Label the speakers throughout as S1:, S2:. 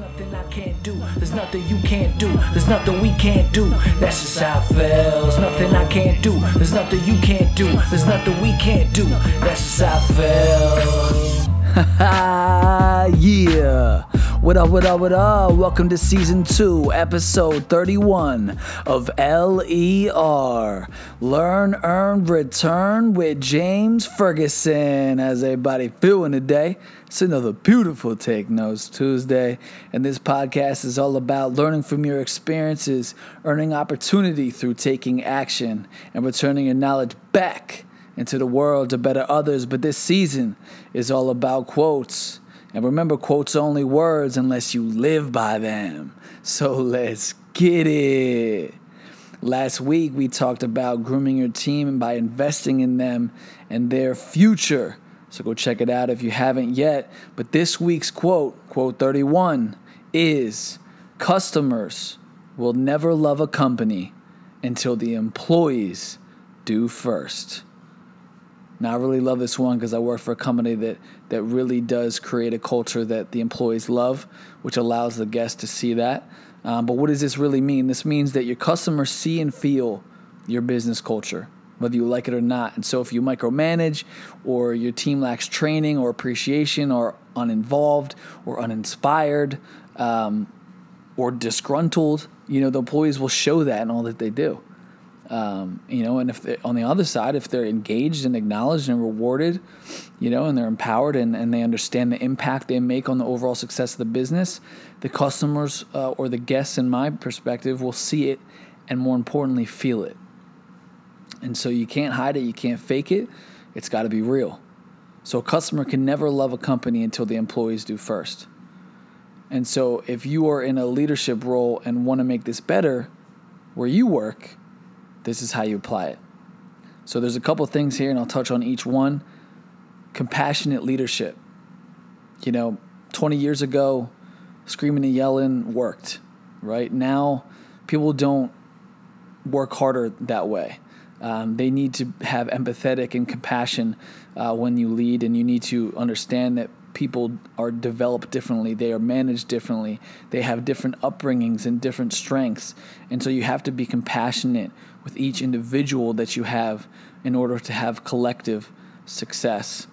S1: Nothing I can't do. There's nothing you can't do. There's nothing we can't do. That's just how it feels. Nothing I can't do. There's nothing you can't do. There's nothing we can't do. That's just how it feels. yeah. What up, what up, what up? Welcome to season two, episode 31 of LER Learn, Earn, Return with James Ferguson. How's everybody feeling today? It's another beautiful Take Notes Tuesday, and this podcast is all about learning from your experiences, earning opportunity through taking action, and returning your knowledge back into the world to better others. But this season is all about quotes. And remember, quotes are only words unless you live by them. So let's get it. Last week, we talked about grooming your team by investing in them and their future. So go check it out if you haven't yet. But this week's quote, quote 31, is Customers will never love a company until the employees do first. Now, I really love this one because I work for a company that, that really does create a culture that the employees love, which allows the guests to see that. Um, but what does this really mean? This means that your customers see and feel your business culture, whether you like it or not. And so, if you micromanage, or your team lacks training or appreciation, or uninvolved, or uninspired, um, or disgruntled, you know, the employees will show that in all that they do. Um, you know, and if on the other side, if they're engaged and acknowledged and rewarded, you know, and they're empowered and, and they understand the impact they make on the overall success of the business, the customers uh, or the guests, in my perspective, will see it and more importantly, feel it. And so you can't hide it, you can't fake it, it's got to be real. So a customer can never love a company until the employees do first. And so if you are in a leadership role and want to make this better where you work, this is how you apply it. So there's a couple things here, and I'll touch on each one. Compassionate leadership. You know, 20 years ago, screaming and yelling worked, right? Now, people don't work harder that way. Um, they need to have empathetic and compassion uh, when you lead, and you need to understand that people are developed differently, they are managed differently, they have different upbringings and different strengths. And so you have to be compassionate with each individual that you have in order to have collective success.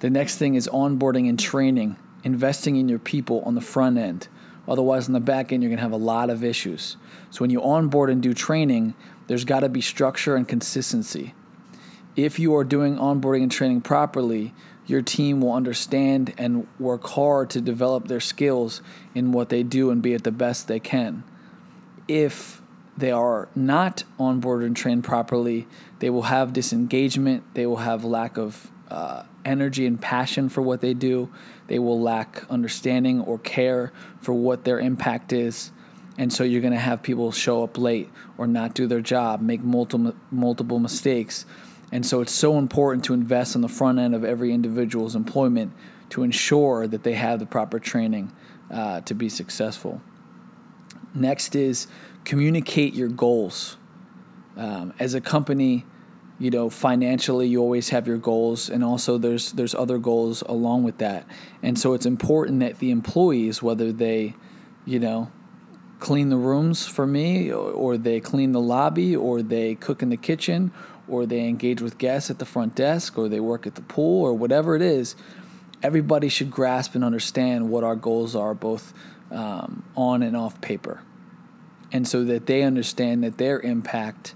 S1: The next thing is onboarding and training, investing in your people on the front end. Otherwise, on the back end, you're going to have a lot of issues. So, when you onboard and do training, there's got to be structure and consistency. If you are doing onboarding and training properly, your team will understand and work hard to develop their skills in what they do and be at the best they can. If they are not onboarded and trained properly, they will have disengagement, they will have lack of uh, energy and passion for what they do, they will lack understanding or care for what their impact is. And so you're going to have people show up late or not do their job, make multiple multiple mistakes and so it's so important to invest on the front end of every individual's employment to ensure that they have the proper training uh, to be successful. Next is communicate your goals. Um, as a company, you know, financially, you always have your goals, and also there's there's other goals along with that. And so it's important that the employees, whether they, you know, clean the rooms for me, or, or they clean the lobby, or they cook in the kitchen, or they engage with guests at the front desk, or they work at the pool, or whatever it is, everybody should grasp and understand what our goals are, both um, on and off paper. And so that they understand that their impact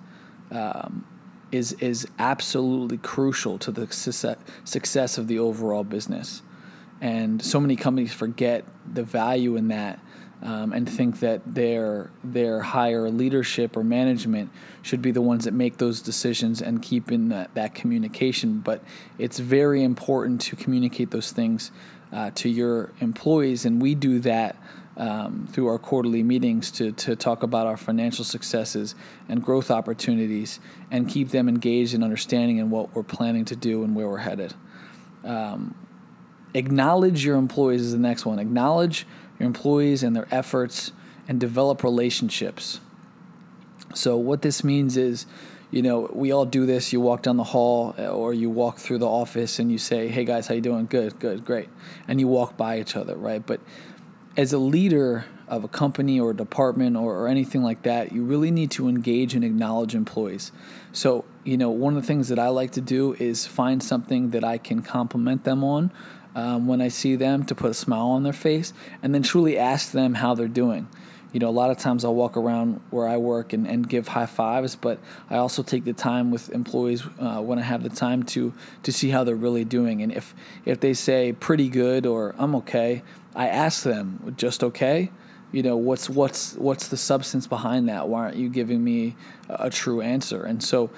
S1: um, is, is absolutely crucial to the success, success of the overall business. And so many companies forget the value in that um, and think that their their higher leadership or management should be the ones that make those decisions and keep in that, that communication. But it's very important to communicate those things uh, to your employees, and we do that. Um, through our quarterly meetings to, to talk about our financial successes and growth opportunities and keep them engaged and understanding in what we're planning to do and where we're headed. Um, acknowledge your employees is the next one. Acknowledge your employees and their efforts and develop relationships. So what this means is, you know, we all do this. You walk down the hall uh, or you walk through the office and you say, "Hey guys, how you doing? Good, good, great." And you walk by each other, right? But
S2: as a leader of a company or a department or, or anything like that, you really need to engage and acknowledge employees. So, you know, one of the things that I like to do is find something that I can compliment them on um, when I see them to put a smile on their face and then truly ask them how they're doing. You know, a lot of times I'll walk around where I work and, and give high fives, but I also take the time with employees uh, when I have the time to to see how they're really doing. And if if they say pretty good or I'm okay, I ask them just okay. You know, what's what's what's the substance behind that? Why aren't you giving me a, a true answer? And so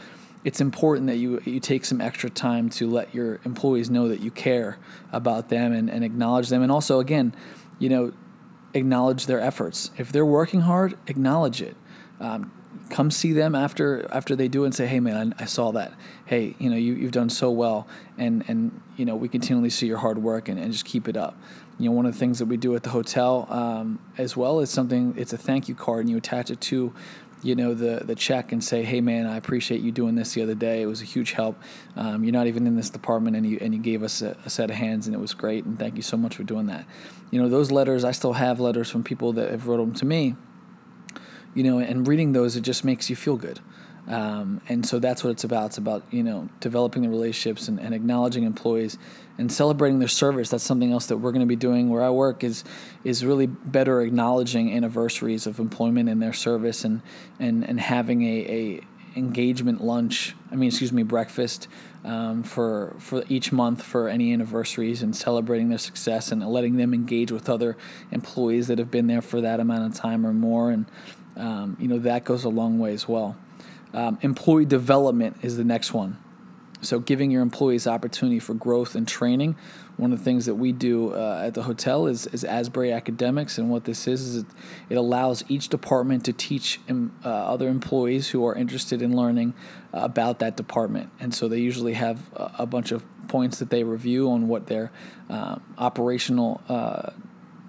S2: it's important that you you take some extra time to let your employees know that you care about them and, and acknowledge them. And also again you know acknowledge their efforts. If they're working hard acknowledge it. Um, come see them after after they do it and say hey man I, I saw that. Hey you know you, you've done so well. And and you know we continually see your hard work and, and just keep it up. You know one of the things that we do at the hotel um, as well is something it's a thank you card and you attach it to you know the the check and say, "Hey man, I appreciate you doing this the other day. It was a huge help. Um, you're not even in this department, and you and you gave us a, a, set of hands, and it was great. And thank you so much for doing that. You know those letters. I still have letters from people that have wrote them to me. You know, and reading those, it just makes you feel good. Um, and so that's what it's about. It's about you know developing the relationships and, and, acknowledging employees and celebrating their service. That's something else that we're going to be doing where I work is is really better acknowledging anniversaries of employment and their service and and and having a, a engagement lunch. I mean, excuse me, breakfast um, for for each month for any anniversaries and celebrating their success and letting them engage with other employees that have been there for that amount of time or more. And um, you know that goes a long way as well. Um, employee development is the next one. So, giving your employees opportunity for growth and training. One of the things that we do uh, at the hotel is, is Asbury Academics, and what this is is it, it allows each department to teach uh, other employees who are interested in learning uh, about that department. And so they usually have a, a, bunch of points that they review on what their um, operational uh,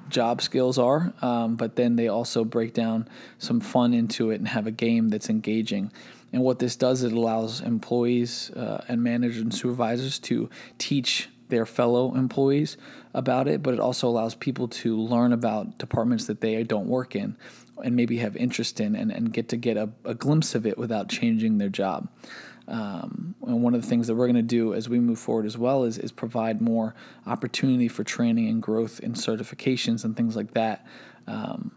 S2: job skills are, um, but then they also break down some fun into it and have a game that's engaging. And what this does, it allows employees uh, and managers and supervisors to teach their fellow employees about it, but it also allows people to learn about departments that they don't work in and maybe have interest in and, and get to get a, a glimpse of it without changing their job. Um, and one of the things that we're going to do as we move forward as well is, is provide more opportunity for training and growth in certifications and things like that um,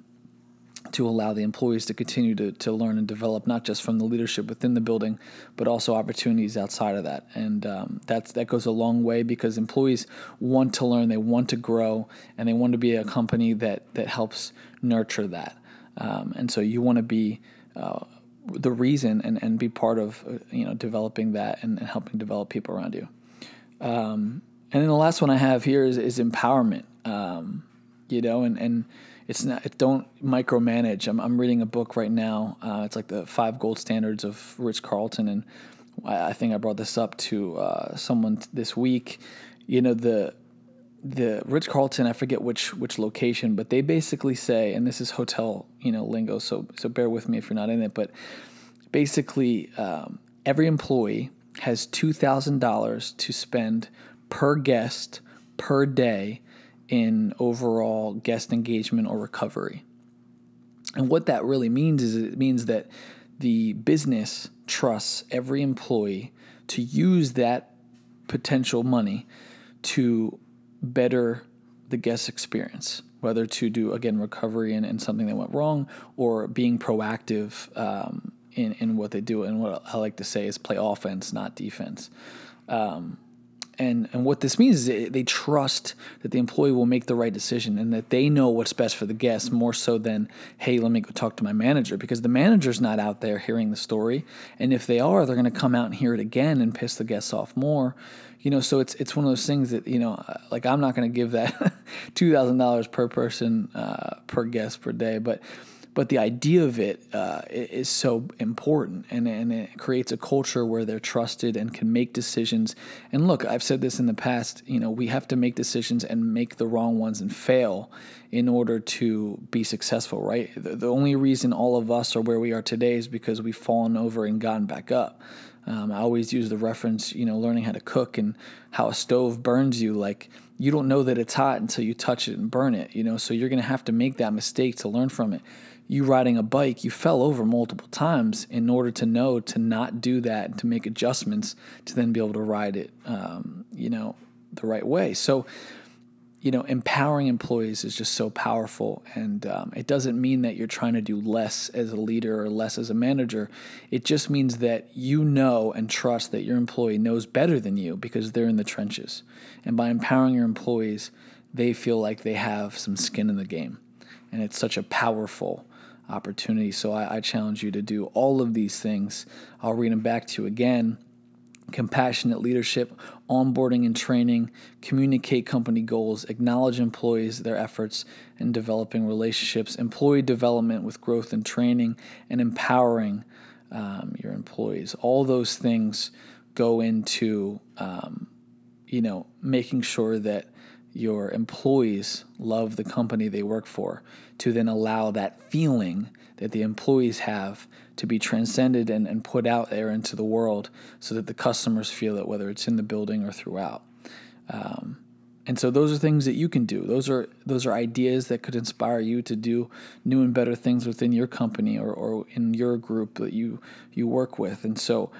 S2: to allow the employees to continue to, to learn and develop, not just from the leadership within the building, but also opportunities outside of that. And um, that's, that goes a long way because employees want to learn, they want to grow, and they want to be a company that, that helps nurture that. Um, and so you want to be uh, the reason and, and be part of uh, you know developing that and, and helping develop people around you. Um, and then the last one I have here is, is empowerment. Um, you know, and, and it's not it don't micromanage. I'm I'm reading a book right now. Uh, it's like the five gold standards of Ritz Carlton, and I, I think I brought this up to uh, someone this week. You know the the Ritz Carlton, I forget which which location, but they basically say, and this is hotel you know lingo, so so bear with me if you're not in it, but basically um, every employee has two thousand dollars to spend per guest per day in overall guest engagement or recovery. And what that really means is it means that the business trusts every employee to use that potential money to better the guest experience, whether to do, again, recovery and, and something that went wrong or being proactive um, in, in what they do. And what I like to say is play offense, not defense. Um, and, and what this means is they trust that the employee will make the right decision and that they know what's best for the guest more so than, hey, let me go talk to my manager because the manager's not out there hearing the story. And if they are, they're going to come out and hear it again and piss the guests off more you know, so it's it's one of those things that you know, uh, like I'm not going to give that two thousand dollars per person uh, per guest per day, but but the idea of it uh, is so important and, and it creates a culture where they're trusted and can make decisions. And look i've said this in the past you know we have to make decisions and make the wrong ones and fail in order to be successful right? The, the only reason all of us are where we are today is because we've fallen over and gotten back up Um, I always use the reference, you know, learning how to cook and how a stove burns you. Like you don't know that it's hot until you touch it and burn it, you know. So you're gonna have to make that mistake to learn from it. You riding a bike, you fell over multiple times in order to know to not do that and to make adjustments to then be able to ride it, um, you know, the right way. So you know, empowering employees is just so powerful. And um, it doesn't mean that you're trying to do less as a leader or less as a manager. It just means that you know and trust that your employee knows better than you because they're in the trenches. And by empowering your employees, they feel like they have some skin in the game. And it's such a powerful opportunity. So I, I challenge you to do all of these things. I'll read them back to you again compassionate leadership, onboarding and training, communicate company goals, acknowledge employees, their efforts in developing relationships, employee development with growth and training, and empowering um, your employees. All those things go into, um, you know, making sure that your employees love the company they work for to then allow that feeling that the employees have to be transcended and, and put out there into the world so that the customers feel it, whether it's in the building or throughout. Um, and so those are things that you can do. Those are those are ideas that could inspire you to do new and better things within your company or, or in your group that you you work with. And so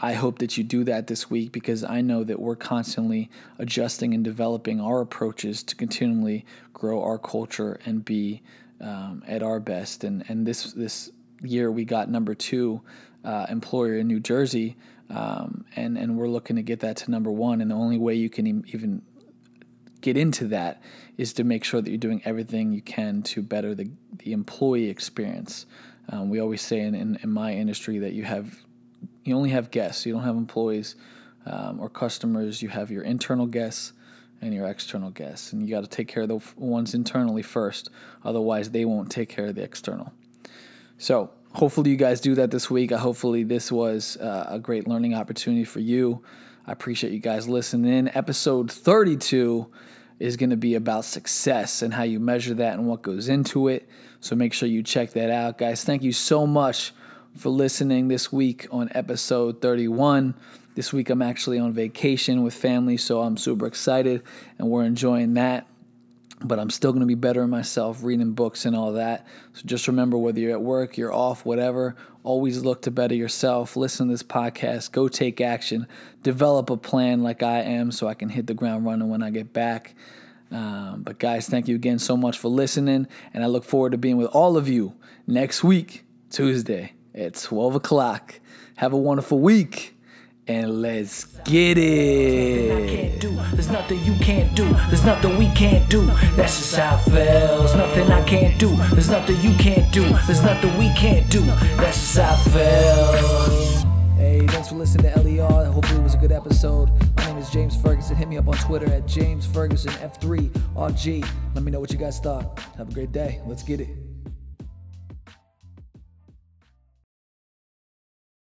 S2: I hope that you do that this week because I know that we're constantly adjusting and developing our approaches to continually grow our culture and be um, at our best. And and this this year we got number two uh, employer in New Jersey, um, and and we're looking to get that to number one. And the only way you can even get into that is to make sure that you're doing everything you can to better the the employee experience. Um, we always say in, in, in my industry that you have you only have guests, you don't have employees um, or customers. You have your internal guests and your external guests. And you got to take care of the ones internally first, otherwise, they won't take care of the external. So, hopefully, you guys do that this week. Hopefully, this was uh, a great learning opportunity for you. I appreciate you guys listening in. Episode 32 is going to be about success and how you measure that and what goes into it. So, make sure you check that out, guys. Thank you so much for listening this week on episode 31. This week I'm actually on vacation with family, so I'm super excited and we're enjoying that. But I'm still going to be better myself, reading books and all that. So just remember whether you're at work, you're off, whatever, always look to better yourself. Listen to this podcast, go take action, develop a plan like I am so I can hit the ground running when I get back. Um, but guys, thank you again so much for listening, and I look forward to being with all of you next week, Tuesday at 12 o'clock. Have a wonderful week and let's get it. There's nothing you can't do. There's nothing we can't do. That's just how it feels. Nothing I can't do. There's nothing you can't do. There's nothing we can't do. That's just how it feels. Hey, thanks for listening to LER. Hopefully, it was a good episode. My name is James Ferguson. Hit me up on Twitter at James Ferguson F3RG. Let me know what you guys thought. Have a great day. Let's get it.